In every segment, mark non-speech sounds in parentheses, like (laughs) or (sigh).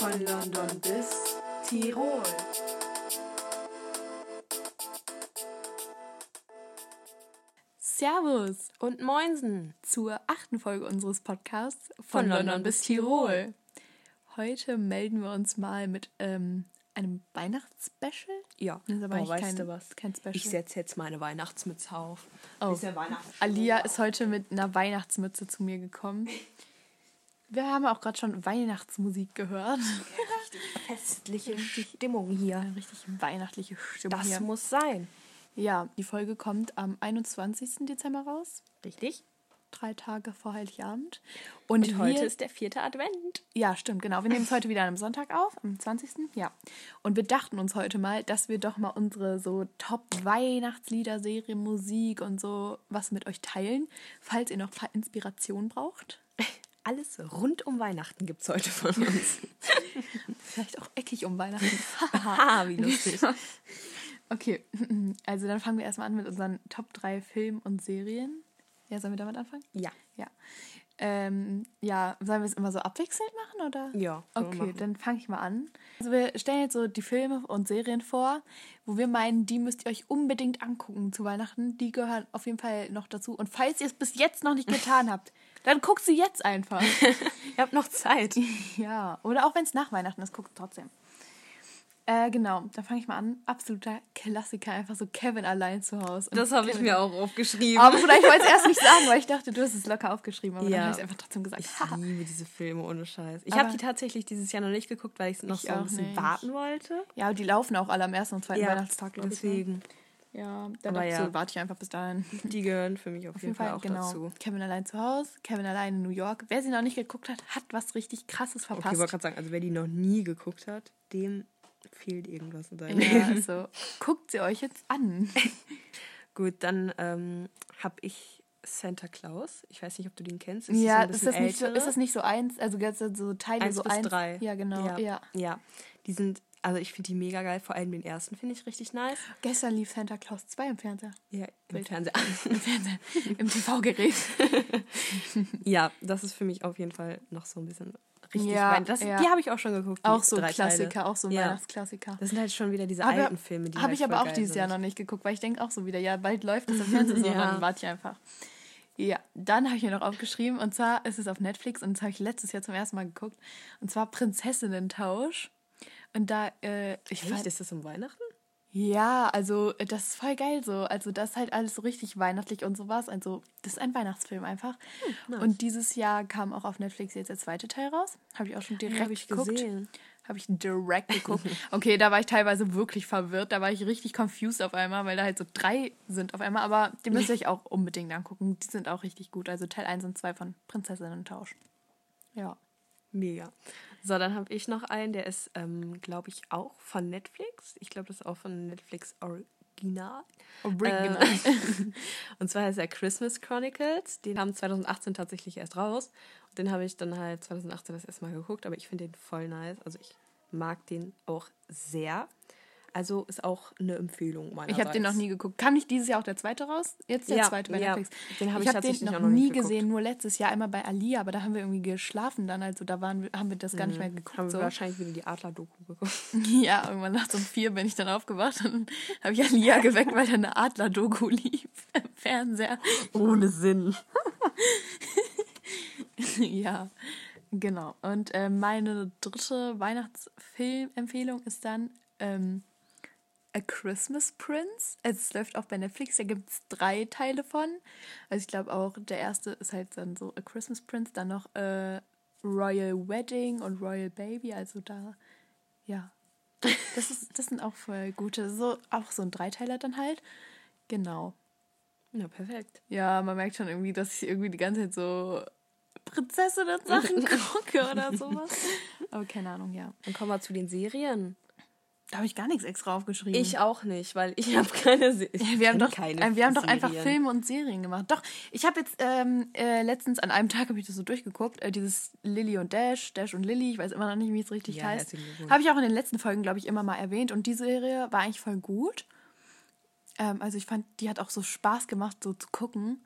Von London bis Tirol. Servus Und Moinsen. zur achten Folge unseres Podcasts von, Von London, London bis Tirol. Heute melden wir uns mal mit ähm, einem Weihnachtsspecial. Ja, Das ist aber oh, weißt kein, du was? kein Special. Ich setze jetzt meine Weihnachtsmütze auf. Oh. Ist ja Weihnachten. Alia ist heute mit einer Weihnachtsmütze zu mir gekommen. (laughs) Wir haben auch gerade schon Weihnachtsmusik gehört. Festliche Stimmung hier. Eine richtig weihnachtliche Stimmung Das hier. muss sein. Ja, die Folge kommt am 21. Dezember raus. Richtig? Drei Tage vor Heiligabend. Und, Und heute wir, ist der vierte Advent. Ja, stimmt, genau. Wir nehmen es heute wieder an einem Sonntag auf, am 20. Ja. Und wir dachten uns heute mal, dass wir doch mal unsere so Top-Weihnachtslieder, Serie, Musik und so was mit euch teilen, falls ihr noch ein paar Inspirationen braucht. (laughs) Alles rund um Weihnachten gibt es heute von uns. (laughs) Vielleicht auch eckig um Weihnachten. Haha, (laughs) wie lustig. (laughs) okay, also dann fangen wir erstmal an mit unseren Top 3 Filmen und Serien. Ja, sollen wir damit anfangen? Ja. Ja. Ähm, ja, sollen wir es immer so abwechselnd machen oder? Ja, Okay, dann fange ich mal an. Also wir stellen jetzt so die Filme und Serien vor, wo wir meinen, die müsst ihr euch unbedingt angucken zu Weihnachten. Die gehören auf jeden Fall noch dazu. Und falls ihr es bis jetzt noch nicht getan habt, dann guckt sie jetzt einfach. (laughs) Ihr habt noch Zeit. ja, oder auch wenn es nach Weihnachten ist, guckt trotzdem. Äh, genau, dann fange ich mal an. Absoluter Klassiker, einfach so Kevin allein zu Hause. Und Das habe ich mir auch aufgeschrieben. Aber ich wollte es erst nicht sagen, weil ich (laughs) dachte, du hast es locker aufgeschrieben. Aber dann Ja. habe ich es einfach trotzdem gesagt. Ich (laughs) liebe diese Filme ohne Scheiß. Ich habe die tatsächlich dieses Jahr noch nicht geguckt, weil ich noch Ich so ein bisschen nicht. warten wollte. Ja, aber die laufen auch alle am ersten und zweiten Weihnachtstag, glaube ich. ne? deswegen. Ja, da dachte ja. so, warte ich einfach bis dahin. Die gehören für mich auf, Auf jeden Fall, auch genau. dazu. Kevin allein zu Hause, Kevin allein in New York. Wer sie noch nicht geguckt hat, hat was richtig krasses Okay, ich verpasst. wollte gerade sagen, also wer die noch nie geguckt hat, dem fehlt irgendwas in seinem ja, Leben. also guckt sie euch jetzt an. (laughs) Gut, dann ähm, habe ich Santa Claus. Ich weiß nicht, ob du den kennst. Es ja, ein ist das, nicht so, ist das nicht so eins? Also so Teile eins so bis eins. drei. Ja, genau. Ja, Ja. ja. Die sind, also ich finde die mega geil. Vor allem den ersten finde ich richtig nice. Gestern lief Santa Claus 2 im Fernseher. Ja, im. Fernseher. Im Fernseher. Im TV-Gerät. (laughs) ja, das ist für mich auf jeden Fall noch so ein bisschen richtig. Ja, das, ja. Die habe ich auch schon geguckt. Auch so Klassiker, Teile. auch so Ja. Weihnachtsklassiker. Das sind halt schon wieder diese Aber- alten Filme, die Habe halt ich aber auch dieses Jahr noch nicht geguckt, weil ich denke auch so wieder, ja, bald läuft das im Fernsehen, so, (laughs) Ja. dann warte ich einfach. Ja, dann habe ich mir noch aufgeschrieben und zwar ist es auf Netflix und das habe ich letztes Jahr zum ersten Mal geguckt und zwar Prinzessinnen-Tausch. Und da, äh, ich Echt? fand, Ist das um Weihnachten? ja, also äh, das ist voll geil so. Also das ist halt alles so richtig weihnachtlich und sowas. Also das ist ein Weihnachtsfilm einfach. Hm, nice. Und dieses Jahr kam auch auf Netflix jetzt der zweite Teil raus. Habe ich auch schon direkt hab ich geguckt. gesehen. Habe ich direkt geguckt. (laughs) Okay, da war ich teilweise wirklich verwirrt. Da war ich richtig confused auf einmal, weil da halt so drei sind auf einmal. Aber die müsst ihr euch auch unbedingt angucken. Die sind auch richtig gut. Also Teil 1 und 2 von Prinzessinnen-Tausch. Ja. Mega. So, dann habe ich noch einen, der ist, ähm, glaube ich, auch von Netflix. Ich glaube, das ist auch von Netflix Original. Original. Ähm, (laughs) und zwar heißt er Christmas Chronicles. Den haben 2018 tatsächlich erst raus. Und den habe ich dann halt 2018 das erste Mal geguckt, aber ich finde den voll nice. Also ich mag den auch sehr. Also ist auch eine Empfehlung meinerseits. Ich habe den noch nie geguckt. Kam nicht dieses Jahr auch der zweite raus? Jetzt der Ja, zweite bei ja. Netflix. Den habe ich ich habe den tatsächlich noch, noch nie geguckt. gesehen, nur letztes Jahr einmal bei Ali, aber da haben wir irgendwie geschlafen dann. Also da waren, wir- haben wir das gar nicht mehr geguckt. Haben wir so. wahrscheinlich wieder die Adler-Doku geguckt. (laughs) Ja, irgendwann nachts um vier bin ich dann aufgewacht und habe ich Alia geweckt, weil da eine Adler-Doku lief (laughs) im Fernseher. Ohne Sinn. (laughs) ja, genau. Und äh, meine dritte Weihnachtsfilmempfehlung ist dann ähm, A Christmas Prince. Also es läuft auch bei Netflix, da gibt es drei Teile von. Also ich glaube auch, der erste ist halt dann so A Christmas Prince, dann noch äh, Royal Wedding und Royal Baby. Also da, ja. Das, ist, das sind auch voll gute, so, auch so ein Dreiteiler dann halt. Genau. Ja, perfekt. Ja, man merkt schon irgendwie, dass ich irgendwie die ganze Zeit so Prinzessinnen-Sachen (laughs) gucke oder sowas. Aber keine Ahnung, ja. Dann kommen wir zu den Serien. Da habe ich gar nichts extra aufgeschrieben. Ich auch nicht, weil ich (laughs) habe keine Serien. Ja, wir haben (laughs) doch, äh, wir haben doch einfach Filme und Serien gemacht. Doch, ich habe jetzt ähm, äh, letztens an einem Tag habe ich das so durchgeguckt, äh, dieses Lily und Dash, Dash und Lily, ich weiß immer noch nicht, wie es richtig Ja, heißt. Habe ich auch in den letzten Folgen, glaube ich, immer mal erwähnt und die Serie war eigentlich voll gut. Ähm, also ich fand, die hat auch so Spaß gemacht, so zu gucken.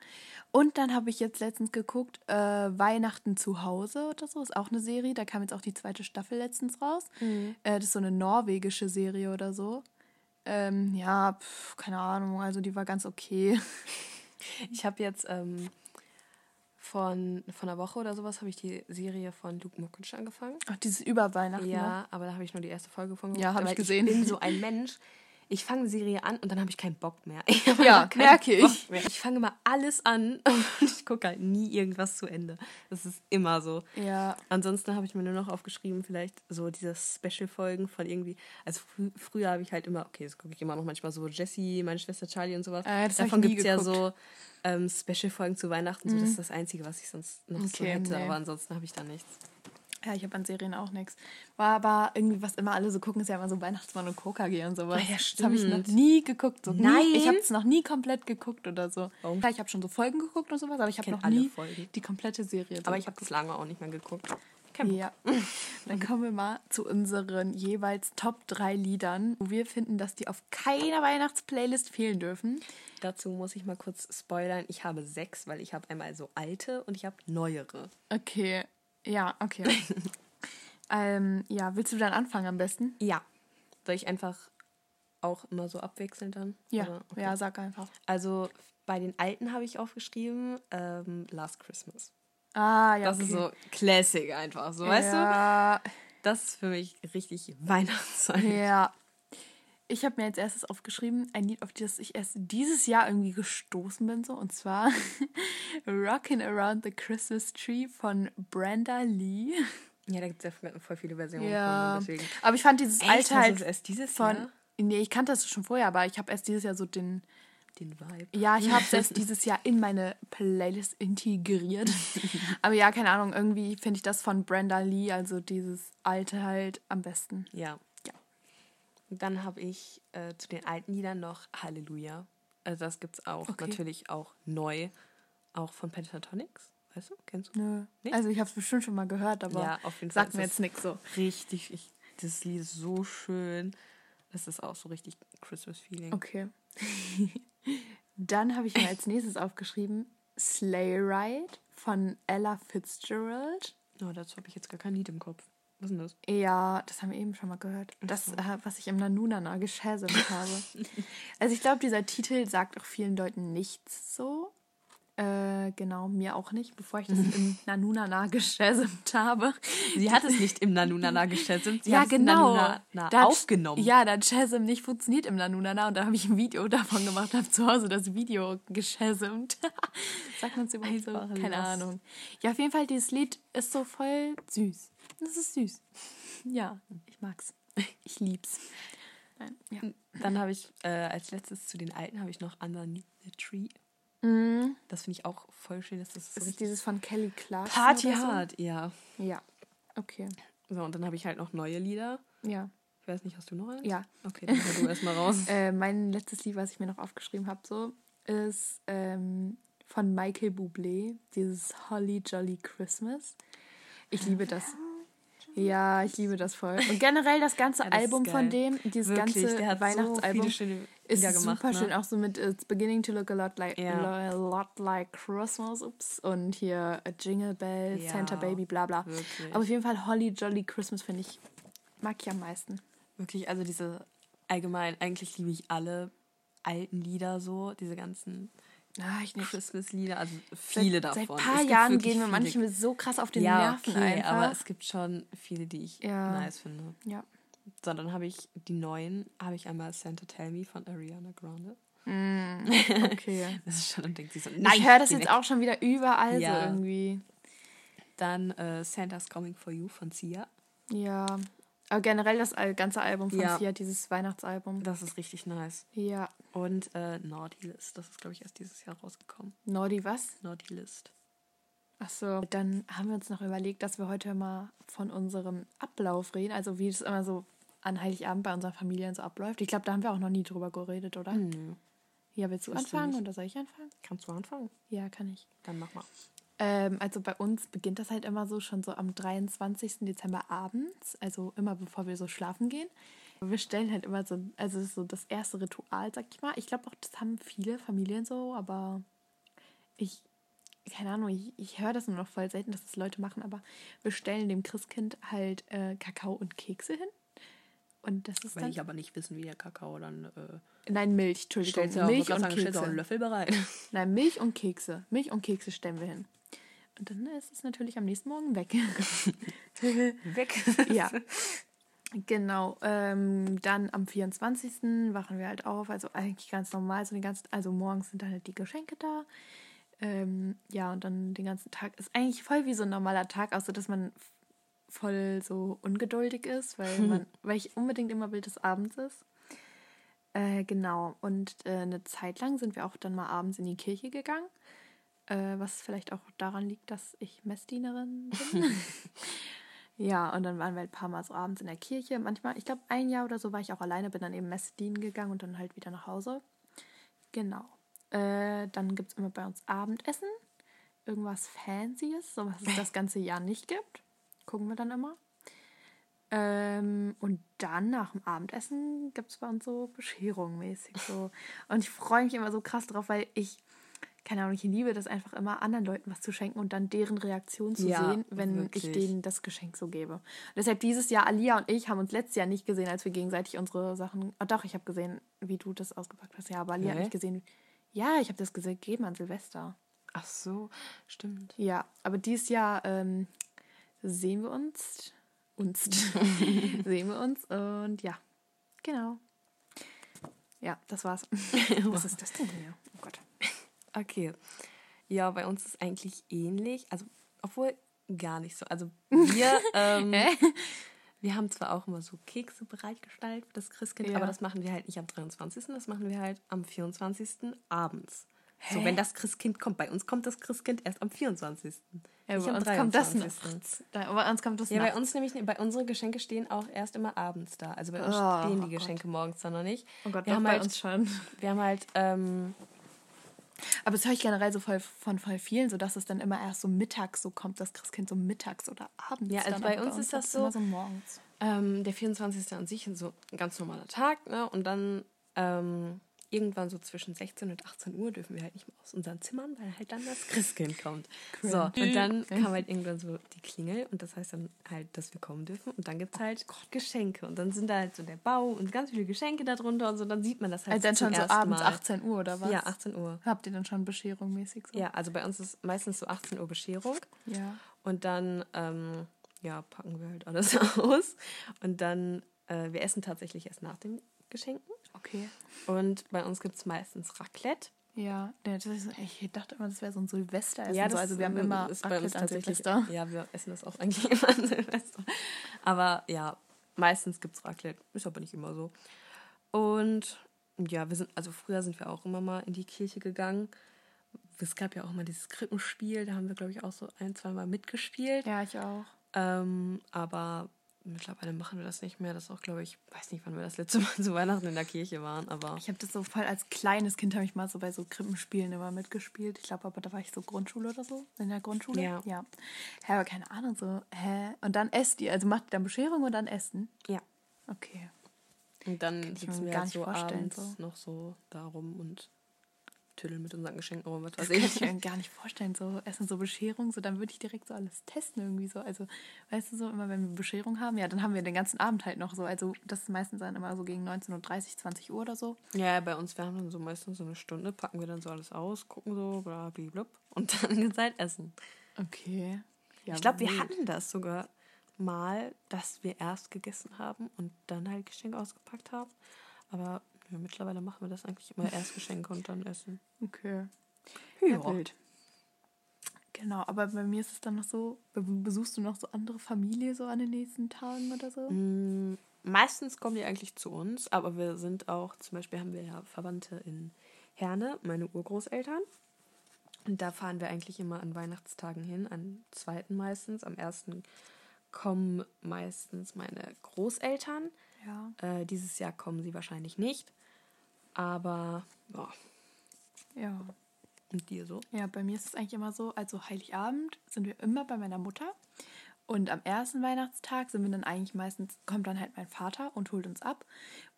Und dann habe ich jetzt letztens geguckt, äh, Weihnachten zu Hause oder so, ist auch eine Serie. Da kam jetzt auch die zweite Staffel letztens raus. Mhm. Äh, das ist so eine norwegische Serie oder so. Ähm, ja, pf, keine Ahnung, also die war ganz okay. (laughs) Ich habe jetzt ähm, von, von einer Woche oder sowas habe ich die Serie von Luke Mockridge angefangen. Ach, dieses über Weihnachten. Ja, ne? aber da habe ich nur die erste Folge von Ja, hab weil ich gesehen. Ich bin (laughs) so ein Mensch. Ich fange eine Serie an und dann habe ich keinen Bock mehr. (laughs) Ich Ja, merke ich. Ich fange mal alles an (laughs) und ich gucke halt nie irgendwas zu Ende. Das ist immer so. Ja, Ansonsten habe ich mir nur noch aufgeschrieben, vielleicht so diese Special-Folgen von irgendwie. Also frü früher habe ich halt immer, okay, das gucke ich immer noch manchmal so Jessie, meine Schwester Charlie und sowas. Äh, Davon gibt es ja. Mhm. so ähm, Special-Folgen zu Weihnachten. So, das ist das Einzige, was ich sonst noch so Okay, hätte. nee. Aber ansonsten habe ich da nichts. Ja, ich habe an Serien auch nichts. War aber irgendwie, was immer alle so gucken, ist ja immer so Weihnachtsmann und KKG und sowas. Ah ja, Das habe ich noch stimmt. nie geguckt. So Nein? Nie, ich habe es noch nie komplett geguckt oder so. Warum? Klar, ich habe schon so Folgen geguckt und sowas, aber ich habe noch alle nie Folgen. die komplette Serie. Aber ich habe das lange auch nicht mehr geguckt. Ja. Dann kommen wir mal zu unseren jeweils Top 3 Liedern, wo wir finden, dass die auf keiner Weihnachtsplaylist fehlen dürfen. Dazu muss ich mal kurz spoilern. Ich habe sechs, weil ich habe einmal so alte und ich habe neuere. Okay. Ja, okay. (laughs) ähm, ja, willst du dann anfangen am besten? Ja. Soll ich einfach auch immer so abwechselnd dann? Ja, Oder? Okay. ja, sag einfach. Also bei den alten habe ich aufgeschrieben ähm, Last Christmas. Ah, ja. Das ist so Classic einfach, so weißt du? ja, Das ist für mich richtig Weihnachtszeit. Ja. Ich habe mir als erstes aufgeschrieben, ein Lied, auf das ich erst dieses Jahr irgendwie gestoßen bin, so, und zwar (laughs) Rockin' Around the Christmas Tree von Brenda Lee. Ja, da gibt es ja voll viele Versionen Ja. von. Deswegen. Aber ich fand dieses Echt? alte halt erst dieses von. Jahr? Nee, ich kannte das schon vorher, aber ich habe erst dieses Jahr so den. Den Vibe. Ja, ich habe es erst (laughs) dieses Jahr in meine Playlist integriert. (laughs) aber ja, keine Ahnung, irgendwie finde ich das von Brenda Lee, also dieses alte halt am besten. Ja. Dann habe ich äh, zu den alten Liedern noch Halleluja. Also das gibt es auch Okay. natürlich auch neu. Auch von Pentatonics. Weißt du? Kennst du? Nö. Nicht? Also ich habe es bestimmt schon mal gehört, aber Ja, auf jeden Fall sagt mir jetzt nichts so. Richtig. Ich, das Lied ist so schön. Das ist auch so richtig Christmas-Feeling. Okay. (laughs) Dann habe ich mir als nächstes aufgeschrieben Sleigh Ride von Ella Fitzgerald. Oh, dazu habe ich jetzt gar kein Lied im Kopf. Was ist denn das? Ja, das haben wir eben schon mal gehört. Das, äh, was ich im Nanunana geschäselt habe. (laughs) Also ich glaube, dieser Titel sagt auch vielen Leuten nichts so. Äh, genau, mir auch nicht, bevor ich das im Nanunana geschäselt habe. Sie hat es nicht im Nanunana geschätzt. Sie ja, hat es im genau. Nanunana Da aufgenommen. Ja, da Chasm nicht funktioniert im Nanunana und da habe ich ein Video davon gemacht, habe zu Hause das Video geschäsemt. (laughs) Sagt man es überhaupt so? Keine los. Ahnung. Ja, auf jeden Fall, dieses Lied ist so voll süß. Das ist süß. Ja, ich mag's. (laughs) Ich lieb's. Nein, ja. Dann habe ich äh, als letztes zu den alten habe ich noch Underneath the Tree. Das finde ich auch voll schön, dass das so Mhm. Ist dieses von Kelly Clarkson? Party so? hard, ja. Ja. Okay. So, und dann habe ich halt noch neue Lieder. Ja. Ich weiß nicht, hast du noch eins? Ja. Okay, dann hör du erstmal raus. (laughs) Äh, mein letztes Lied, was ich mir noch aufgeschrieben habe, so, ist ähm, von Michael Bublé, dieses Holly Jolly Christmas. Ich liebe das. Ja, ich liebe das voll. Und (laughs) generell das ganze Ja, das Album von dem, dieses Wirklich, ganze der hat Weihnachtsalbum, so viele schöne ist Lieder gemacht. super ne? schön. Auch so mit It's beginning to look a lot like, Ja. a lot like Christmas. Ups. Und hier äh, Jingle Bells, Ja, Santa Baby, bla bla. wirklich. Aber auf jeden Fall Holly Jolly Christmas finde ich, mag ich am meisten. Wirklich, also diese allgemein, eigentlich liebe ich alle alten Lieder so, diese ganzen Ah. Christmas-Lieder, also viele seit, davon. Seit ein paar Jahren gehen mir manchmal so krass auf den ja, Nerven okay, einfach. aber es gibt schon viele, die ich Ja. nice finde. ja. So, dann habe ich die neuen, habe ich einmal Santa Tell Me von Ariana Grande. Okay. (laughs) Das ist schon und denkt sich so, nein, ich höre das jetzt weg. auch schon wieder überall Ja. so irgendwie. Dann äh, Santa's Coming for You von Sia. Ja. Aber generell das ganze Album von Ja. Sia, dieses Weihnachtsalbum. Das ist richtig nice. Ja. Und äh, Naughty List, das ist, glaube ich, erst dieses Jahr rausgekommen. Nordi was? Naughty List. Achso. Dann haben wir uns noch überlegt, dass wir heute mal von unserem Ablauf reden. Also wie es immer so an Heiligabend bei unseren Familien so abläuft. Ich glaube, da haben wir auch noch nie drüber geredet, oder? Nö. Ja, willst du Wüsste anfangen nicht. oder soll ich anfangen? Kannst du anfangen? Ja, kann ich. Dann mach mal. Ähm, also bei uns beginnt das halt immer so schon so am 23. Dezember abends, also immer bevor wir so schlafen gehen, Wir stellen halt immer so, also so das erste Ritual, sag ich mal. Ich glaube auch, das haben viele Familien so, aber ich, keine Ahnung, ich, ich höre das nur noch voll selten, dass das Leute machen, aber wir stellen dem Christkind halt äh, Kakao und Kekse hin. Und das ist Will dann. ich aber nicht wissen, wie der Kakao dann. Äh, Nein, Milch, Entschuldigung. stellst du Milch und sagen, Kekse. einen Löffel bereit. (laughs) Nein, Milch und Kekse. Milch und Kekse stellen wir hin. Und dann ist es natürlich am nächsten Morgen weg. (laughs) Weg. (laughs) ja. Genau. Ähm, dann am 24. wachen wir halt auf. Also eigentlich ganz normal. So den ganzen, also morgens sind dann halt die Geschenke da. Ähm, ja, und dann den ganzen Tag ist eigentlich voll wie so ein normaler Tag, außer dass man voll so ungeduldig ist, weil (laughs) man, weil ich unbedingt immer will, dass abends ist. Äh, genau. Und äh, eine Zeit lang sind wir auch dann mal abends in die Kirche gegangen. Äh, was vielleicht auch daran liegt, dass ich Messdienerin bin. (laughs) ja, und dann waren wir halt ein paar Mal so abends in der Kirche. Manchmal, ich glaube, ein Jahr oder so war ich auch alleine, bin dann eben Messe dienen gegangen und dann halt wieder nach Hause. Genau. Äh, dann gibt es immer bei uns Abendessen. Irgendwas Fancyes, so was es das ganze Jahr nicht gibt. Gucken wir dann immer. Ähm, und dann nach dem Abendessen gibt es bei uns so Bescherung mäßig so. Und ich freue mich immer so krass drauf, weil ich, keine Ahnung, ich liebe das einfach immer, anderen Leuten was zu schenken und dann deren Reaktion zu Ja, sehen, wenn wirklich. ich denen das Geschenk so gebe. Und deshalb dieses Jahr, Alia und ich haben uns letztes Jahr nicht gesehen, als wir gegenseitig unsere Sachen. Ah, doch, ich habe gesehen, wie du das ausgepackt hast. Ja, aber Alia hat Hä? nicht gesehen. Ja, ich habe das gegeben an Silvester. Ach so, stimmt. Ja, aber dieses Jahr ähm, sehen wir uns. Uns. (laughs) sehen wir uns und ja, genau. Ja, das war's. (laughs) Was ist das denn hier? Oh Gott. Okay. Ja, bei uns ist eigentlich ähnlich. Also, obwohl gar nicht so. Also, (laughs) wir, ähm, wir haben zwar auch immer so Kekse bereitgestellt für das Christkind, Ja. aber das machen wir halt nicht am 23., das machen wir halt am 24. abends. So, Hä? wenn das Christkind kommt. Bei uns kommt das Christkind erst am 24. Ja, bei uns kommt das 23.. nachts. Da- Bei uns kommt das Ja, bei uns nämlich, bei unsere Geschenke stehen auch erst immer abends da. Also bei uns Oh, stehen oh die Geschenke morgens dann noch nicht. Oh Gott, wir doch haben bei halt, uns schon. (laughs) Wir haben halt, ähm, Aber das höre ich generell so voll, von voll vielen, so dass es dann immer erst so mittags so kommt, das Christkind so mittags oder abends. Ja, also bei aber uns ist das so- immer so morgens. ähm, der 24. an sich ist so ein ganz normaler Tag, ne? Und dann ähm, irgendwann so zwischen 16 und 18 Uhr dürfen wir halt nicht mehr aus unseren Zimmern, weil halt dann das Christkind kommt. So, und dann kam halt irgendwann so die Klingel und das heißt dann halt, dass wir kommen dürfen. Und dann gibt es halt Geschenke. Und dann sind da halt so der Bau und ganz viele Geschenke darunter und so. Dann sieht man das halt Also dann schon so abends Mal. 18 Uhr oder was? Ja, 18 Uhr. Habt ihr dann schon Bescherung mäßig so? Ja, also bei uns ist meistens so 18 Uhr Bescherung. Ja. Und dann, ähm, ja, packen wir halt alles (laughs) aus. Und dann, äh, wir essen tatsächlich erst nach den Geschenken. Okay. Und bei uns gibt es meistens Raclette. Ja, ist, ich dachte immer, das wäre so ein Silvesteressen. Ja, so. Also wir haben immer ist bei uns Raclette tatsächlich. Silvester. Ja, wir essen das auch eigentlich (laughs) immer an Silvester. Aber ja, meistens gibt es Raclette. Ist aber nicht immer so. Und ja, wir sind, also früher sind wir auch immer mal in die Kirche gegangen. Es gab ja auch mal dieses Krippenspiel, da haben wir, glaube ich, auch so ein, zwei Mal mitgespielt. Ja, ich auch. Ähm, aber mittlerweile machen wir das nicht mehr. Das ist auch, glaube ich, weiß nicht, wann wir das letzte Mal (laughs) zu Weihnachten in der Kirche waren, aber Ich habe das so voll als kleines Kind habe ich mal so bei so Krippenspielen immer mitgespielt. Ich glaube, aber da war ich so Grundschule oder so, in der Grundschule. Ja. Ja. Hä, aber keine Ahnung, so, hä? Und dann esst ihr, also macht ihr dann Bescherung und dann Essen? ja. Okay. Und dann sitzen wir halt so abends so. noch so da rum und tüddeln mit unseren Geschenken rum. Was Das weiß kann ich. ich mir gar nicht vorstellen, so Essen, so Bescherung, so dann würde ich direkt so alles testen irgendwie so. Also, weißt du so, immer wenn wir Bescherung haben, ja, dann haben wir den ganzen Abend halt noch so. Also, das ist meistens dann immer so gegen 19.30 Uhr, 20 Uhr oder so. Ja, bei uns, wir haben dann so meistens so eine Stunde, packen wir dann so alles aus, gucken so, bla, blub, und (laughs) dann geht's halt essen. Okay. Ja, ich glaube, wir hatten das sogar mal, dass wir erst gegessen haben und dann halt Geschenke ausgepackt haben. Aber ja, mittlerweile machen wir das eigentlich immer erst Geschenke und dann essen. Okay. Ja. Ja, wild. Genau, aber bei mir ist es dann noch so, be- besuchst du noch so andere Familie so an den nächsten Tagen oder so? Mm, Meistens kommen die eigentlich zu uns, aber wir sind auch, zum Beispiel haben wir ja Verwandte in Herne, meine Urgroßeltern. Und da fahren wir eigentlich immer an Weihnachtstagen hin, am zweiten meistens. Am ersten kommen meistens meine Großeltern. Ja. Äh, dieses Jahr kommen sie wahrscheinlich nicht. Aber, ja, Ja. und dir so? Ja, bei mir ist es eigentlich immer so, also Heiligabend sind wir immer bei meiner Mutter Und am ersten Weihnachtstag sind wir dann eigentlich meistens, kommt dann halt mein Vater und holt uns ab.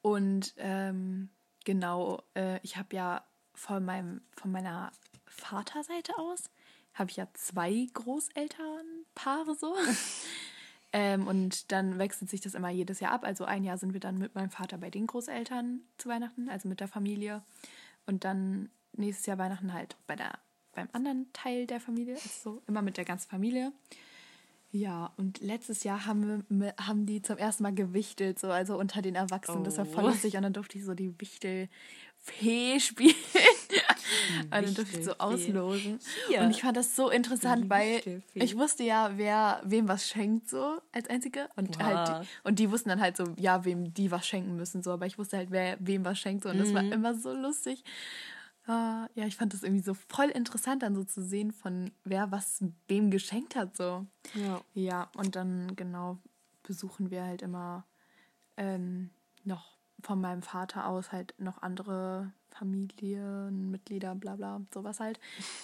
Und ähm, genau, äh, ich habe ja von, meinem, von meiner Vaterseite aus, habe ich ja zwei Großelternpaare so. (laughs) ähm, und dann wechselt sich das immer jedes Jahr ab. Also ein Jahr sind wir dann mit meinem Vater bei den Großeltern zu Weihnachten, also mit der Familie. Und dann nächstes Jahr Weihnachten halt bei der, beim anderen Teil der Familie, also immer mit der ganzen Familie. Ja, und letztes Jahr haben, wir, haben die zum ersten Mal gewichtelt, so also unter den Erwachsenen. Das war voll Oh. lustig und dann durfte ich so die Wichtelfee (laughs) spielen. Und dann durfte ich so auslosen. Hier. Und ich fand das so interessant, weil ich wusste ja, wer wem was schenkt, so als Einzige. Und, Wow. halt, die- und die wussten dann halt so, ja, wem die was schenken müssen, so. Aber ich wusste halt, wer wem was schenkt, so. Und das war Mhm. immer so lustig. Ah, ja, ich fand das irgendwie so voll interessant, dann so zu sehen, von wer was wem geschenkt hat, so. Ja. Ja, und dann genau besuchen wir halt immer ähm, noch von meinem Vater aus halt noch andere Familienmitglieder, bla bla, sowas halt.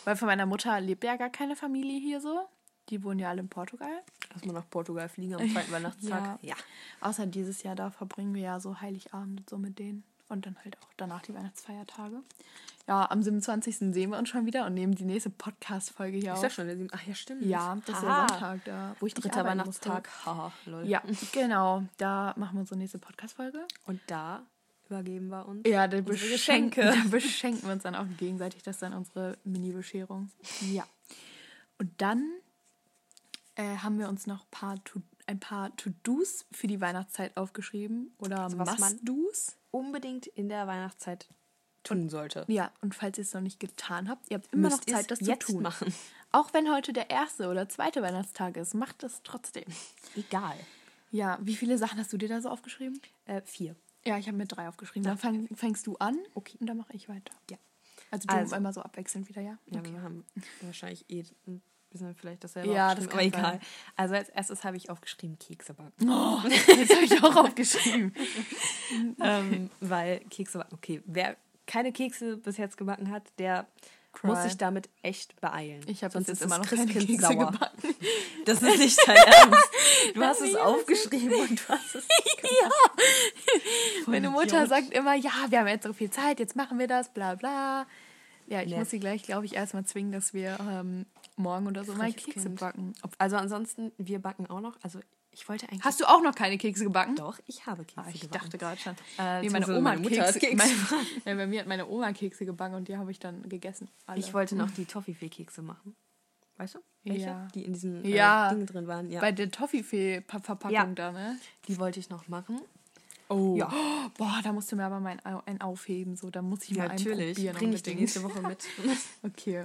Weil von meiner Mutter lebt ja gar keine Familie hier so. Die wohnen ja alle in Portugal. Erstmal nach Portugal fliegen am zweiten (laughs) Weihnachtstag. Ja. Außer dieses Jahr, da verbringen wir ja so Heiligabend und so mit denen. Und dann halt auch danach die Weihnachtsfeiertage. Ja, am 27. sehen wir uns schon wieder und nehmen die nächste Podcast-Folge hier Ist auf. das schon der sieben? Ach ja, stimmt. Ja, das ist der. Sonntag, da, wo ich Dritter Weihnachtstag. Haha, lol. Ja, genau. Da machen wir unsere nächste Podcast-Folge. Und da übergeben wir uns. Ja, da beschenken, Geschenke. da (laughs) beschenken wir uns dann auch gegenseitig. Das ist dann unsere Mini-Bescherung. Ja. Und dann äh, haben wir uns noch paar to ein paar To-Dos für die Weihnachtszeit aufgeschrieben. Oder Also was man- Must-Dos. Unbedingt in der Weihnachtszeit tun sollte. Ja, und falls ihr es noch nicht getan habt, ihr habt immer Müsst noch Zeit, das jetzt zu tun. machen. Auch wenn heute der erste oder zweite Weihnachtstag ist, macht es trotzdem. Egal. Ja, wie viele Sachen hast du dir da so aufgeschrieben? Äh, vier. Ja, ich habe mir drei aufgeschrieben. Dann fang, fängst du an Okay. und dann mache ich weiter. Ja. Also du Also. immer so abwechselnd wieder, ja? Ja, wir haben (laughs) wahrscheinlich eh ein bisschen vielleicht dasselbe Ja, das kann aber egal. sein. Also als erstes habe ich aufgeschrieben Kekse backen. Oh, das habe ich auch aufgeschrieben. (laughs) ähm, weil Kekse backen, okay, wer keine Kekse bis jetzt gebacken hat, der Cry. muss sich damit echt beeilen. Ich habe Sonst jetzt immer noch keine Christkind Kekse sauer. gebacken. (laughs) Das ist nicht dein Ernst. Du (laughs) hast es aufgeschrieben und du hast es (laughs) ja. Meine Mutter Idiot. sagt immer, ja, wir haben jetzt so viel Zeit, jetzt machen wir das, bla bla. Ja, ich Nee. muss sie gleich, glaube ich, erstmal zwingen, dass wir ähm, morgen oder so mal Freches Kekse Kind. backen. Also ansonsten, wir backen auch noch. Also ich wollte eigentlich. Hast du auch noch keine Kekse gebacken? Doch, ich habe Kekse Ah, ich gebacken. dachte gerade schon. Äh, nee, meine Oma meine Kekse, Kekse meine, (laughs) ja, bei mir hat meine Oma Kekse gebacken und die habe ich dann gegessen. Alle. Ich wollte noch die Toffifee-Kekse machen. Weißt du? Welche? Ja. Die in diesem Ja. äh, Ding drin waren. Ja. Bei der Toffifee-Verpackung Ja. da, ne? die wollte ich noch machen. Oh. Ja. (gasps) Boah, da musst du mir aber mal ein, aufheben. So, da muss ich mal einen Natürlich. probieren. Bring ich die nächste Woche mit. (laughs) Okay.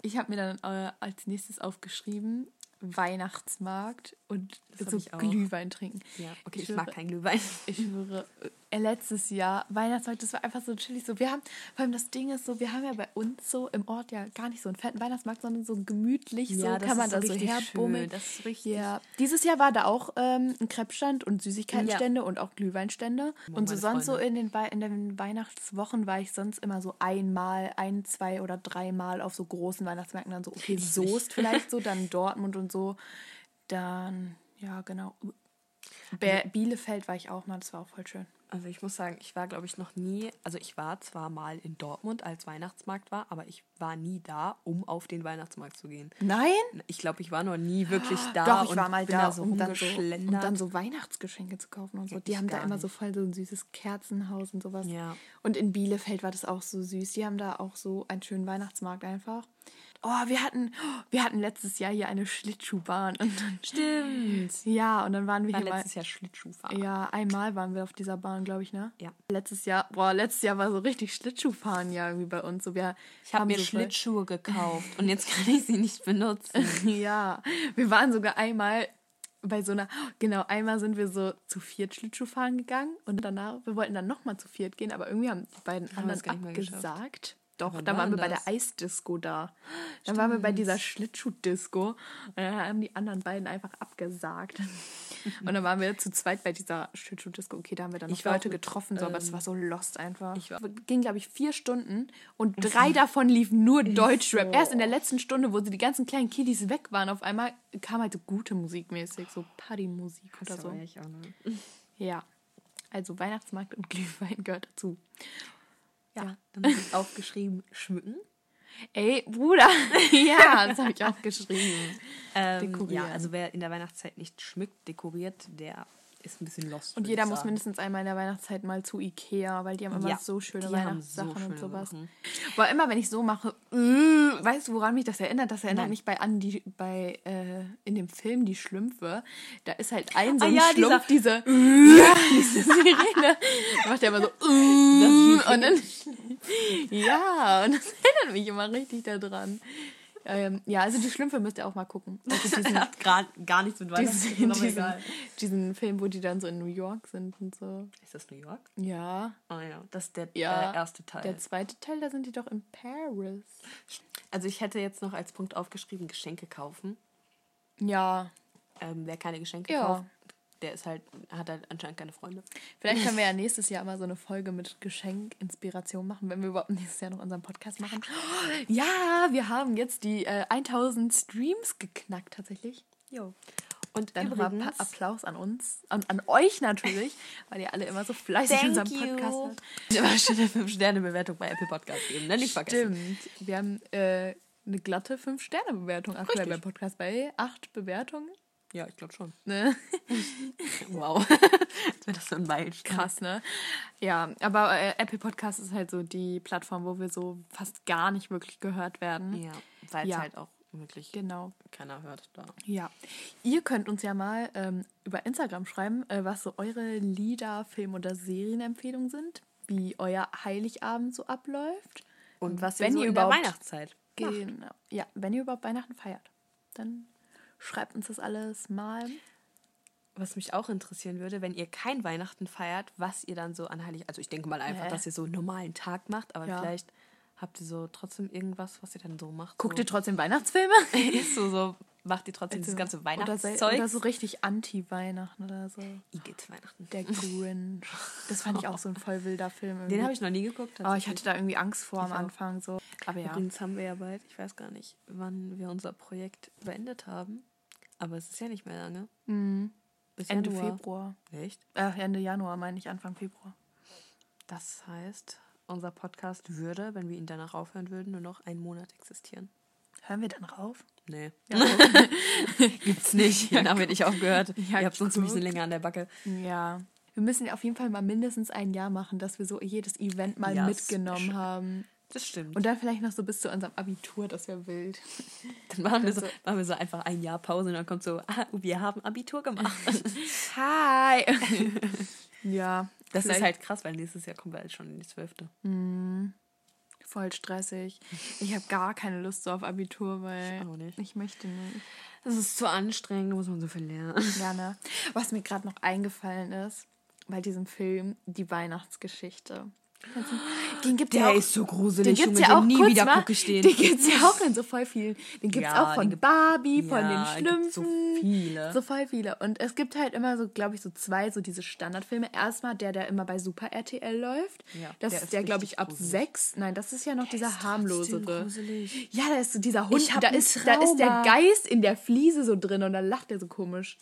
Ich habe mir dann äh, als nächstes aufgeschrieben Weihnachtsmarkt und Das so. Glühwein trinken. ja, okay, Ich ich, mag schwöre- kein Glühwein. Ich schwöre, äh, letztes Jahr Weihnachtsmarkt, das war einfach so chillig. So, wir haben, vor allem das Ding ist so, wir haben ja bei uns so im Ort ja gar nicht so einen fetten Weihnachtsmarkt, sondern so gemütlich, so Ja, das kann man da so so herbummeln. schön. Das ist richtig- Ja, dieses Jahr war da auch ähm, ein Kreppstand und Süßigkeitenstände und auch Glühweinstände. Oh, und so sonst so Freunde. in den, Wei- in den Weihnachtswochen war ich sonst immer so einmal, ein, zwei oder dreimal auf so großen Weihnachtsmärkten dann so, okay, Soest vielleicht so, (laughs) dann Dortmund und so. Dann, ja, genau. Be Bielefeld war ich auch mal, das war auch voll schön. Also ich muss sagen, ich war, glaube ich, noch nie, also ich war zwar mal in Dortmund, als Weihnachtsmarkt war, aber ich war nie da, um auf den Weihnachtsmarkt zu gehen. Nein? Ich glaube, ich war noch nie wirklich da. Doch, ich und war mal bin da, so um, dann so, um dann so Weihnachtsgeschenke zu kaufen und so. Die ich haben da immer so nicht. voll so ein süßes Kerzenhaus und sowas. Ja. Und in Bielefeld war das auch so süß. Die haben da auch so einen schönen Weihnachtsmarkt einfach. Oh, wir hatten, wir hatten letztes Jahr hier eine Schlittschuhbahn. Und dann, Stimmt. (laughs) ja, und dann waren wir War hier mal. letztes Jahr Schlittschuhfahren. Ja, einmal waren wir auf dieser Bahn, glaube ich, ne? Ja. Letztes Jahr, boah, letztes Jahr war so richtig Schlittschuhfahren ja irgendwie bei uns. So, wir Ich habe haben mir so Schlittschuhe gekauft und jetzt kann ich sie nicht benutzen. (laughs) Ja, wir waren sogar einmal bei so einer, genau, einmal sind wir so zu viert Schlittschuh fahren gegangen und danach, wir wollten dann nochmal zu viert gehen, aber irgendwie haben die beiden wir anderen abgesagt. Doch, Wann dann war waren wir denn bei das? der Eisdisco da. Dann waren wir bei dieser Schlittschuh-Disco und dann haben die anderen beiden einfach abgesagt. (laughs) Und dann waren wir zu zweit bei dieser Schlittschuh-Disco. Okay, da haben wir dann noch Ich Leute mit, getroffen, so, aber es ähm, war so lost einfach. ich war- ging, glaube ich, vier Stunden und drei davon liefen nur Deutschrap. so. Erst in der letzten Stunde, wo sie die ganzen kleinen Kiddies weg waren, auf einmal kam halt so gute Musik mäßig, so Partymusik oder so. ne? Ja. Also Weihnachtsmarkt und (laughs) Glühwein gehört dazu. Ja, dann habe ich aufgeschrieben, schmücken. Ey, Bruder. (laughs) ja, das habe ich auch geschrieben. Ähm, Dekorieren. Ja, also wer in der Weihnachtszeit nicht schmückt, dekoriert, der ist ein bisschen lost. Und jeder muss mindestens einmal in der Weihnachtszeit mal zu Ikea, weil die haben immer Ja, so schöne haben so Weihnachtssachen und sowas. Sachen. Aber immer wenn ich so mache, äh, weißt du, woran mich das erinnert? Das erinnert Nein. mich bei an die bei äh, in dem Film Die Schlümpfe. Da ist halt ein so Ah ein ja, Schlumpf, diese ja, (laughs) (laughs) diese Sirene. Da macht er immer so (laughs) äh, und dann ja, und das erinnert mich immer richtig daran. Ähm, ja, also die Schlümpfe müsst ihr auch mal gucken. (laughs) Also diesen, hat gar, gar nichts mit Weihnachten diesen, egal. diesen Film, wo die dann so in New York sind und so. Ist das New York? Ja. Oh ja, das ist der Ja, äh, erste Teil. Der zweite Teil, da sind die doch in Paris. Also ich hätte jetzt noch als Punkt aufgeschrieben, Geschenke kaufen. Ja. Ähm, wer keine Geschenke Ja. kauft, der ist halt, hat halt anscheinend keine Freunde. Vielleicht können wir ja (laughs) nächstes Jahr mal so eine Folge mit Geschenk-Inspiration machen, wenn wir überhaupt nächstes Jahr noch unseren Podcast machen. Ja, wir haben jetzt die äh, 1000 Streams geknackt tatsächlich. Jo. Und Dann nochmal übrigens, Applaus an uns, an, an euch natürlich, weil ihr alle immer so fleißig unseren you. Podcast hört. immer schon eine 5-Sterne-Bewertung bei Apple Podcast geben, ne? Nicht vergessen. Stimmt. Wir haben äh, eine glatte 5-Sterne-Bewertung aktuell beim Podcast bei 8 Bewertungen. Ja, ich glaube schon. Ne? (laughs) Wow. Wäre (laughs) das so ein Meilenstein. Krass, ne? Ja, aber äh, Apple Podcast ist halt so die Plattform, wo wir so fast gar nicht wirklich gehört werden. Ja, weil es Ja. halt auch wirklich Genau. keiner hört da. Ja. Ihr könnt uns ja mal ähm, über Instagram schreiben, äh, was so eure Lieder, Film- oder Serienempfehlungen sind, wie euer Heiligabend so abläuft. Und was Wenn ihr so ihr in der Weihnachtszeit macht. Genau. Ja, wenn ihr überhaupt Weihnachten feiert, dann schreibt uns das alles mal. Was mich auch interessieren würde, wenn ihr kein Weihnachten feiert, was ihr dann so an Heilig... Also ich denke mal einfach, Hä? dass ihr so einen normalen Tag macht, aber Ja. vielleicht habt ihr so trotzdem irgendwas, was ihr dann so macht. Guckt so. ihr trotzdem Weihnachtsfilme? (laughs) ist so, so, macht ihr trotzdem ganze Also, oder, Weihnachtszeug? se- oder so richtig Anti-Weihnachten oder so. Igitt Weihnachten. Der Grinch. Das fand ich auch so ein voll wilder Film. Irgendwie. Den habe ich noch nie geguckt. Aber ich hatte da irgendwie Angst vor am Ich auch. Anfang. So. Aber ja. Übrigens haben wir ja bald, ich weiß gar nicht, wann wir unser Projekt beendet haben. Aber es ist ja nicht mehr lange. Bis Ende Januar. Februar. Echt? Äh, Ende Januar meine ich, Anfang Februar. Das heißt, unser Podcast würde, wenn wir ihn danach aufhören würden, nur noch einen Monat existieren. Hören wir dann rauf? Nee. Ja, (laughs) Gibt's nicht. Dann haben wir nicht aufgehört. Ja, Ihr habt sonst ein bisschen länger an der Backe. ja. Wir müssen auf jeden Fall mal mindestens ein Jahr machen, dass wir so jedes Event mal Ja, das mitgenommen haben. Das stimmt. Und dann vielleicht noch so bis zu unserem Abitur, das wäre wild. (laughs) dann machen wir, so, machen wir so einfach ein Jahr Pause und dann kommt so, ah, wir haben Abitur gemacht. (laughs) Hi! (laughs) ja, Das vielleicht ist halt krass, weil nächstes Jahr kommen wir halt schon in die Zwölfte. voll stressig. Ich habe gar keine Lust so auf Abitur, weil Ich ich möchte nicht. Das ist zu anstrengend, da muss man so viel lernen. Ja, ne? Was mir gerade noch eingefallen ist, bei diesem Film Die Weihnachtsgeschichte. Den gibt Der ja auch, ist so gruselig, Den gibt's ja auch nie kurz wieder mal, den. Den gibt's ja auch in so voll vielen. Den gibt's Ja, auch von gibt- Barbie, von Ja, den gibt's Schlümpfen. so viele. So voll viele. Und es gibt halt immer so, glaube ich, so zwei, so diese Standardfilme. Erstmal der, der immer bei Super RTL läuft. Ja, das der ist der, glaube ich, ab gruselig. sechs. Nein, das ist ja noch dieser harmlosere. gruselig. Ja, da ist so dieser Hund. Hab Da ist, da ist der. Geist in der Fliese so drin und dann lacht er so komisch.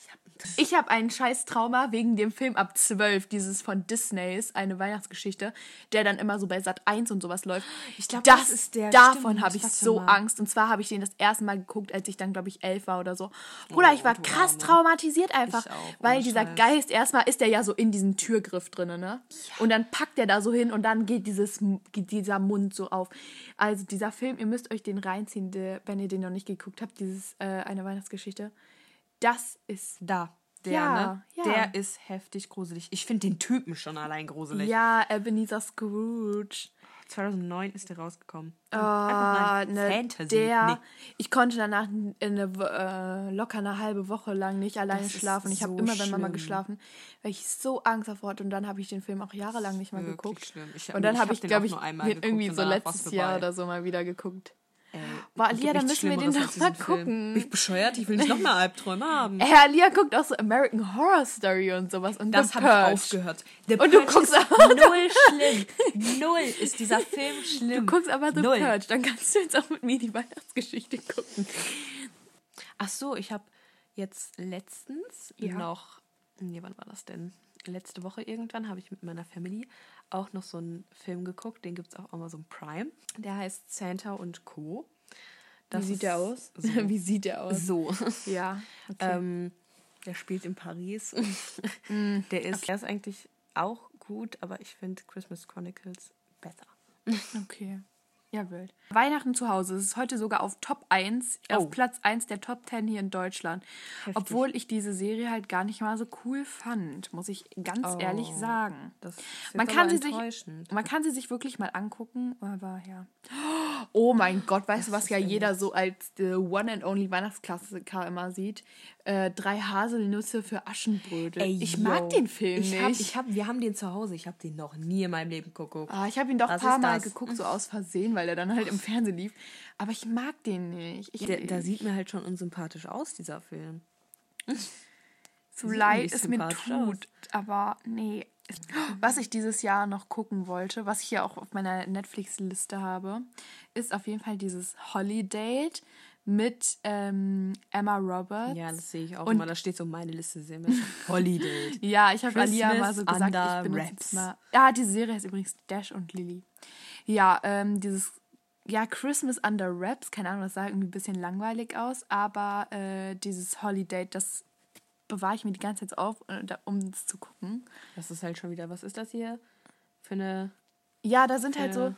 Ich habe ein scheiß Trauma wegen dem Film ab 12, dieses von Disneys, eine Weihnachtsgeschichte, der dann immer so bei Sat 1 und sowas läuft. Ich glaub, das, das ist der, Davon habe ich so mal. Angst. Und zwar habe ich den das erste Mal geguckt, als ich dann, glaube ich, elf war oder so. Bruder, ich war krass traumatisiert einfach. Auch, weil dieser Scheiß. Geist, erstmal ist der ja so in diesem Türgriff drin, ne? Und dann packt er da so hin und dann geht, dieses, geht dieser Mund so auf. Also dieser Film, ihr müsst euch den reinziehen, der, wenn ihr den noch nicht geguckt habt, dieses äh, eine Weihnachtsgeschichte. Das ist Da. Der, Ja, ne? ja. Der ist heftig gruselig. Ich finde den Typen schon allein gruselig. ja Ebenezer Scrooge. 2009 ist der rausgekommen. Ah, Einfach ne, mal Fantasy. der, Nee. ich konnte danach eine, äh, locker eine halbe Woche lang nicht alleine Das schlafen. Ich habe so immer bei Mama geschlafen, weil ich so Angst davor hatte. Und dann habe ich den Film auch jahrelang nicht mehr Wirklich geguckt. schlimm. Ich- und dann habe hab ich, glaube ich, den irgendwie so letztes Jahr oder so mal wieder geguckt. Boah, Alia, dann müssen wir den doch mal diesen Film. gucken. Bin ich bescheuert? Ich will nicht noch mehr Albträume haben. (laughs) Herr Alia guckt auch so American Horror Story und sowas. Und Das habe ich aufgehört. The Und du Purge guckst ist aber- null (laughs) schlimm. Null ist dieser Film schlimm. Du guckst aber The Null. Purge, dann kannst du jetzt auch mit mir die Weihnachtsgeschichte gucken. Ach so, ich habe jetzt letztens Ja. noch, nee, wann war das denn? Letzte Woche irgendwann habe ich mit meiner Family auch noch so einen Film geguckt, den gibt es auf Amazon Prime. Der heißt Santa und Co. Das Wie sieht der aus? So. (laughs) Wie sieht der aus? so. Ja. Okay. Ähm, der spielt in Paris. (laughs) Mm, der, ist, der ist eigentlich auch gut, aber ich finde Christmas Chronicles besser. (laughs) Okay. Ja, wild. Weihnachten zu Hause. Es ist heute sogar auf Top 1, Oh. auf Platz 1 der Top 10 hier in Deutschland. Heftig. Obwohl ich diese Serie halt gar nicht mal so cool fand, muss ich ganz Oh. ehrlich sagen. Man kann, sie sich, man kann sie sich wirklich mal angucken, aber ja. Oh mein Gott, weißt du, was ja jeder so als the one and only Weihnachtsklassiker immer sieht? Äh, drei Haselnüsse für Aschenbrödel. ich yo. mag den Film ich nicht. Hab, ich hab, wir haben den zu Hause. Ich habe den noch nie in meinem Leben geguckt. Ah, ich habe ihn doch ein paar Mal geguckt, so aus Versehen, weil er dann halt im Fernsehen lief. Aber ich mag den nicht. Ich, Der, da sieht mir halt schon unsympathisch aus, dieser Film. so leid es mir tut. Aber nee. Was ich dieses Jahr noch gucken wollte, was ich hier auch auf meiner Netflix-Liste habe, ist auf jeden Fall dieses Holiday mit ähm, Emma Roberts. Ja, das sehe ich auch Und- immer. Da steht so meine Liste sehr mit Holiday. (laughs) Ja, ich habe Alia mal so gesagt, ich Wraps. jetzt mal. Ja, diese Serie heißt übrigens Dash und Lily. Ja, ähm, dieses ja Christmas under Wraps, keine Ahnung, das sah irgendwie ein bisschen langweilig aus, aber äh, dieses Holiday, das bewahre ich mir die ganze Zeit auf, äh, um es zu gucken. Das ist halt schon wieder, was ist das hier für eine, Ja, da sind halt so,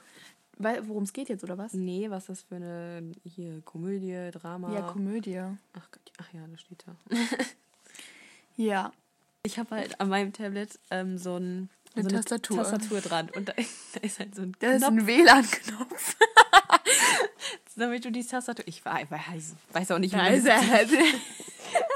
worum es geht jetzt oder was? nee, was ist das für eine, hier, Komödie, Drama? Ja, Komödie. ach Gott, ach ja, das steht da. Ja. (laughs) Ich habe halt an meinem Tablet ähm, so, ein, Eine so Tastatur. Tastatur dran und da, (laughs) da ist halt so ein Das ist ein WLAN-Knopf. (laughs) damit du die Tastatur, ich weiß, weiß auch nicht, wie man (laughs) ich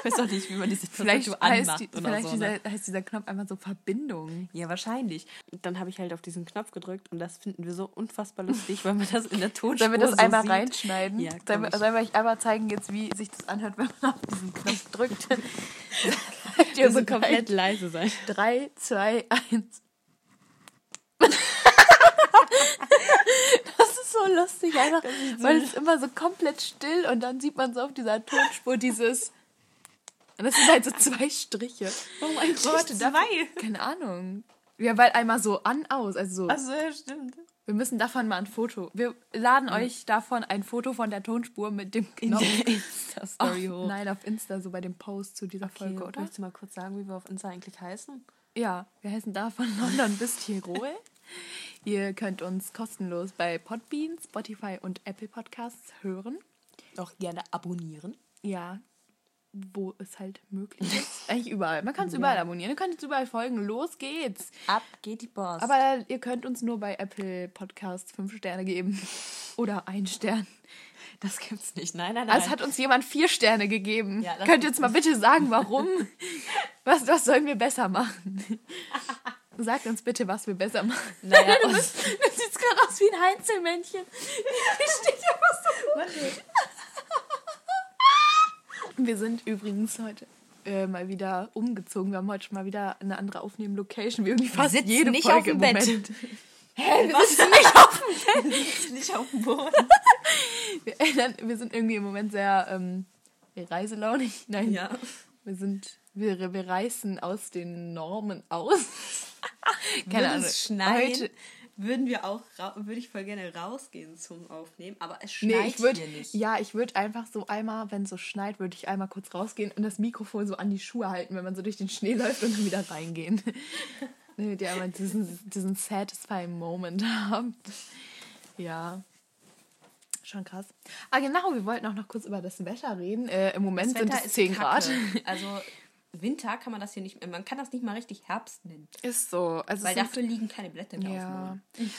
weiß auch nicht, wie man diese Vielleicht, Tastatur heißt, anmacht die, oder vielleicht so. ne? dieser, heißt dieser Knopf einfach so Verbindung. Ja, wahrscheinlich. Dann habe ich halt auf diesen Knopf gedrückt und das finden wir so unfassbar lustig, weil man das in der Tonspur Sollen wir das so einmal sieht. reinschneiden? Ja, sollen, wir, sollen wir euch einmal zeigen jetzt, wie sich das anhört, wenn man auf diesen Knopf drückt? Wir müssen komplett leise sein. 3, 2, 1. Das ist so lustig, einfach, weil es immer so komplett still und dann sieht man so auf dieser Tonspur dieses. Und das sind halt so zwei Striche. Oh mein Gott, zwei. Keine Ahnung. Ja, weil einmal so an, aus. Also so. Achso, ja, stimmt. Wir müssen davon mal ein Foto. Wir laden euch davon ein Foto von der Tonspur mit dem In Knopf. der (laughs) Insta-Story hoch. Nein, auf Insta, so bei dem Post zu dieser Okay, Folge, oder? Möchtest du mal kurz sagen, wie wir auf Insta eigentlich heißen? Ja, wir heißen da von London bis Tirol. (laughs) Ihr könnt uns kostenlos bei Podbean, Spotify und Apple Podcasts hören. Auch gerne abonnieren. Ja, wo es halt möglich ist. (laughs) Eigentlich überall. Man kann es überall abonnieren. Ihr könnt uns überall folgen. Los geht's. Ab geht die Post. Aber ihr könnt uns nur bei Apple Podcasts fünf Sterne geben. (laughs) Oder ein Stern. das gibt's nicht. Nein, nein, nein. Also hat uns jemand vier Sterne gegeben. Ja, Könnt ihr jetzt mal bitte sagen, warum? (laughs) was, was sollen wir besser machen? Sagt uns bitte, was wir besser machen. naja, (laughs) Du bist- du siehst gerade aus wie ein Heinzelmännchen. Die steht einfach so. Wir sind übrigens heute äh, mal wieder umgezogen. Wir haben heute schon mal wieder eine andere Aufnehmen-Location. Wir irgendwie fast sitzen jede nicht Folge auf dem Bett. Hä, wir sitzen nicht auf dem nicht auf dem Boden. wir, ändern, wir sind irgendwie im Moment sehr ähm, reiselaunig. Nein, Ja. wir sind, wir, wir reißen aus den Normen aus. Keine Ahnung. es schneien, Heute- würden wir auch, würde ich voll gerne rausgehen zum Aufnehmen, aber es schneit Nee, ich würde, hier nicht. ja, ich würde einfach so einmal, wenn es so schneit, würde ich einmal kurz rausgehen und das Mikrofon so an die Schuhe halten, wenn man so durch den Schnee (laughs) läuft und dann wieder reingehen. (laughs) Damit ihr einmal diesen, diesen satisfying Moment habt. Ja. Schon krass. Ah, genau, wir wollten auch noch kurz über das Wetter reden. Äh, Im Moment sind es 10 Grad. Also Winter kann man das hier nicht, man kann das nicht mal richtig Herbst nennen. Ist so. Also Weil dafür liegen keine Blätter mehr Ja,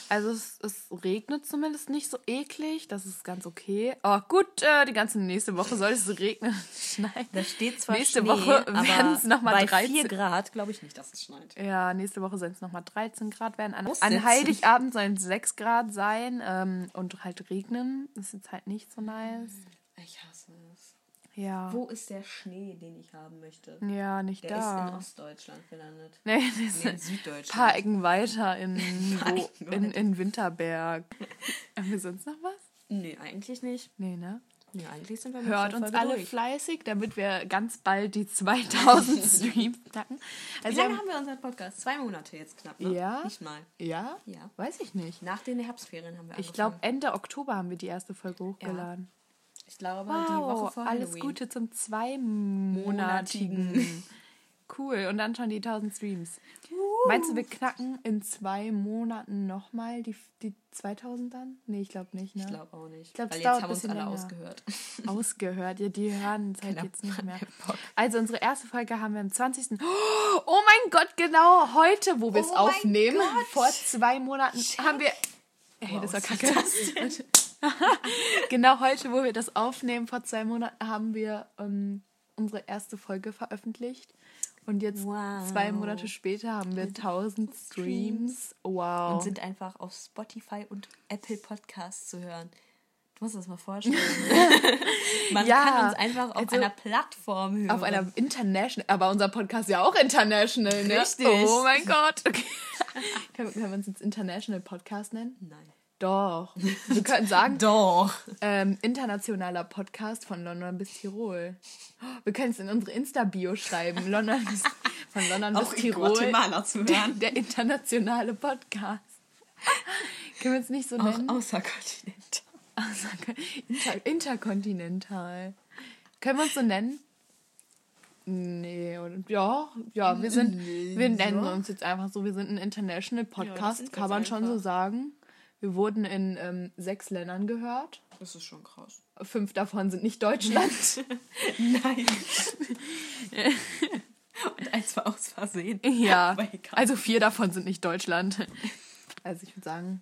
also es, es regnet zumindest nicht so eklig, das ist ganz okay. Aber gut, äh, die ganze nächste Woche soll es regnen, (laughs) schneien. Da steht zwar Nächste Schnee, Woche werden es nochmal bei 13. 4 Grad glaube ich nicht, dass es schneit. Ja, nächste Woche sollen es nochmal 13 Grad werden. An, Muss an. Heiligabend sollen es 6 Grad sein ähm, und halt regnen. Das ist jetzt halt nicht so nice. Ich hasse. Ja. Wo ist der Schnee, den ich haben möchte? Ja, nicht Der ist in da. Ostdeutschland gelandet. (laughs) Nee, das ist Nee, in ein Süddeutschland. paar Ecken weiter in, (laughs) Paar wo, Ecken in, weiter. in Winterberg. (laughs) Haben wir sonst noch was? Nee, eigentlich nicht. Nee, ne? Nee, eigentlich sind wir mit Hört der uns alle durch. fleißig, damit wir ganz bald die 2000 Streams knacken. Wie Also, lange wir haben wir unseren Podcast? Zwei Monate jetzt knapp, ne? Ja. Nicht mal. ja? Ja. Weiß ich nicht. Nach den Herbstferien haben wir Ich glaube. Ende Oktober haben wir die erste Folge hochgeladen. Ich glaube, die Woche Wow, vor alles. Gute zum zweimonatigen. Cool, und dann schon die 1000 Streams. Meinst du, wir knacken in zwei Monaten nochmal die, die 2000 dann? Nee, ich glaube nicht, ne? Ich glaube auch nicht. glaub, es Weil dauert jetzt haben uns alle länger. ausgehört. (laughs) Ausgehört. Ja, die hören es halt jetzt nicht mehr. Also unsere erste Folge haben wir am 20. (gasps) Oh mein Gott, genau heute, wo wir es Oh aufnehmen. Gott. Vor zwei Monaten haben wir... Hey, das war kacke. (laughs) (laughs) genau heute, wo wir das aufnehmen, vor zwei Monaten haben wir ähm, unsere erste Folge veröffentlicht. Und jetzt Wow. zwei Monate später haben wir 1000 Streams. Wow. Und sind einfach auf Spotify und Apple Podcasts zu hören. Du musst das mal vorstellen. (laughs) Man Ja, kann uns einfach auf also einer Plattform hören. auf einer International, aber unser Podcast ist ja auch international, ne? Richtig. Oh mein Gott. Okay. können, (laughs) können wir uns jetzt International Podcast nennen? Nein. Doch. (laughs) Wir können sagen, Doch. ähm, internationaler Podcast von London bis Tirol. Wir können es in unsere Insta-Bio schreiben. (laughs) London bis, von London Auch bis Tirol. Hören. Der internationale Podcast. (laughs) können wir es nicht so Auch nennen? außerkontinental. Inter interkontinental. Können wir uns so nennen? Nee, oder? Ja, ja, wir sind, wir nennen ja. uns jetzt einfach so, wir sind ein International Podcast, wir kann man schon so sagen. Wir wurden in ähm, sechs Ländern gehört. Das ist schon krass. Fünf davon sind nicht Deutschland. (laughs) Nein. Und eins war aus Versehen. ja, also vier davon sind nicht Deutschland. Also ich würde sagen,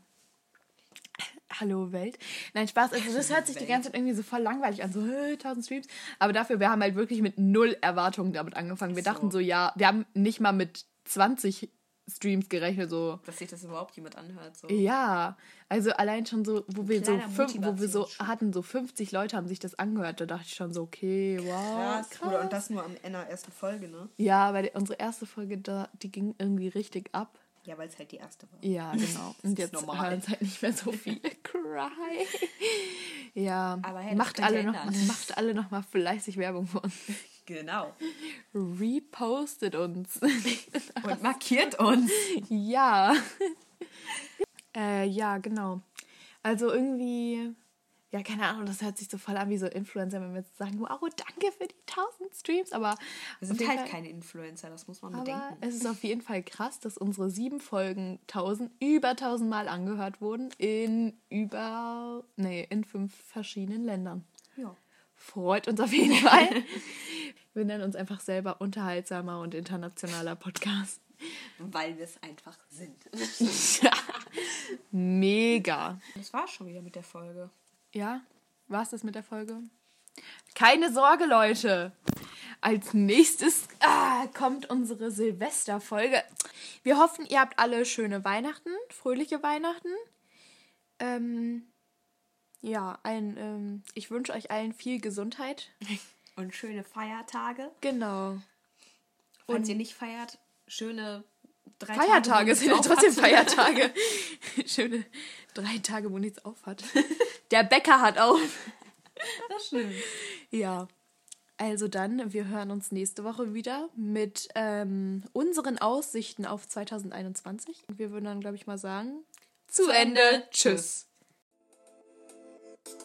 hallo Welt. Nein, Spaß, also das hört sich die ganze Zeit irgendwie so voll langweilig an, so hey, 1000 Streams. Aber dafür, wir haben halt wirklich mit null Erwartungen damit angefangen. Wir So. dachten so, ja, wir haben nicht mal mit 20 Streams gerechnet, so. Dass sich das überhaupt jemand anhört. So. Ja, also allein schon so, wo wir so, fünf, wo wir so hatten, so 50 Leute haben sich das angehört. Da dachte ich schon so, okay, wow. Krass. Oder, und das nur am Ende der ersten Folge, ne? Ja, weil die- unsere erste Folge da, die ging irgendwie richtig ab. Ja, weil es halt die erste war. Ja, genau. (laughs) Und jetzt hören es halt nicht mehr so viele. (laughs) Cry. Ja, Aber hey, macht, alle noch, macht alle noch mal fleißig Werbung für uns. Genau. Repostet uns. (laughs) Und markiert uns. ja. äh, ja, genau. Also irgendwie, ja, keine Ahnung, das hört sich so voll an wie so Influencer, wenn wir jetzt sagen, wow, danke für die 1000 Streams, aber Wir sind halt Fall- keine Influencer, das muss man Aber bedenken. es ist auf jeden Fall krass, dass unsere sieben Folgen 1000, über 1000 Mal angehört wurden in über, nee, in fünf verschiedenen Ländern. Ja. Freut uns auf jeden Fall. (laughs) Wir nennen uns einfach selber unterhaltsamer und internationaler Podcast. Weil wir es einfach sind. Mega. Das war schon wieder mit der Folge. Ja, war's das mit der Folge? Keine Sorge, Leute. Als nächstes ah, kommt unsere Silvesterfolge. Wir hoffen, ihr habt alle schöne Weihnachten, fröhliche Weihnachten. Ähm, ja, ein, ähm, ich wünsche euch allen viel Gesundheit. (laughs) Und schöne Feiertage. Genau. Falls Und- ihr nicht feiert, schöne drei Feiertage wo sind ja trotzdem. (laughs) Feiertage. (laughs) Schöne drei Tage, wo nichts auf hat. Der Bäcker hat auf. Das stimmt. Ja. Also dann, wir hören uns nächste Woche wieder mit ähm, unseren Aussichten auf 2021. Und wir würden dann, glaube ich, mal sagen, zu, Zu Ende. Ende. Tschüss. Thank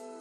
you.